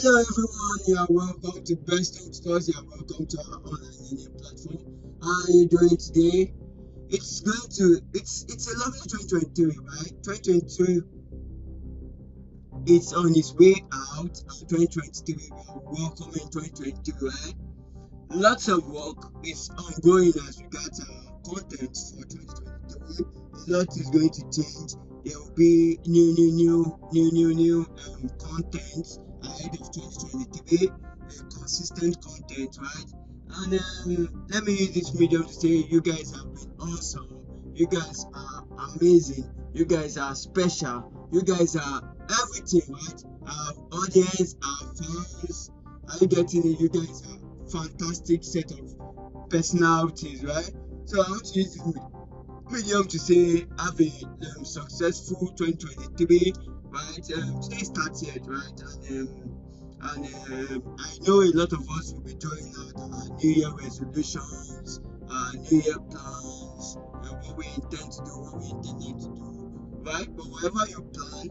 Hello everyone, you are welcome to Best Home Stores. You are welcome to our online learning platform. How are you doing today? It's going to it's it's a lovely 2023, right? 2023 it's on its way out. 2023 we are welcoming 2023, right? Lots of work is ongoing as regards our content for 2023. A lot is going to change. There will be new, new, new, new, new, new um, content ahead of 2023, uh, consistent content, right? And um, let me use this medium to say you guys have been awesome. You guys are amazing. You guys are special. You guys are everything, right? Our audience, our fans, are you getting it? You guys are fantastic set of personalities, right? So I want to use this medium to say have a um, successful 2023 right um, today started right and um, and um, I know a lot of us will be doing our New Year resolutions, our New Year plans, and what we intend to do, what we intend to do, right? But whatever you plan,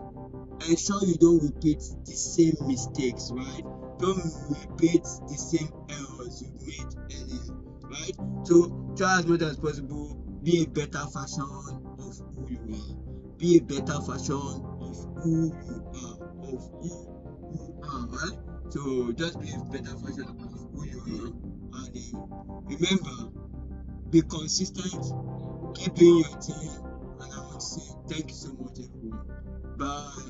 ensure you don't repeat the same mistakes, right? Don't repeat the same errors you made earlier, right? So try as much as possible be a better version of who you are. Be a better version of who you are, of who you are, right? So just be a better version of who you are. And uh, remember, be consistent, keep doing your thing. And I want to say thank you so much, everyone. Bye.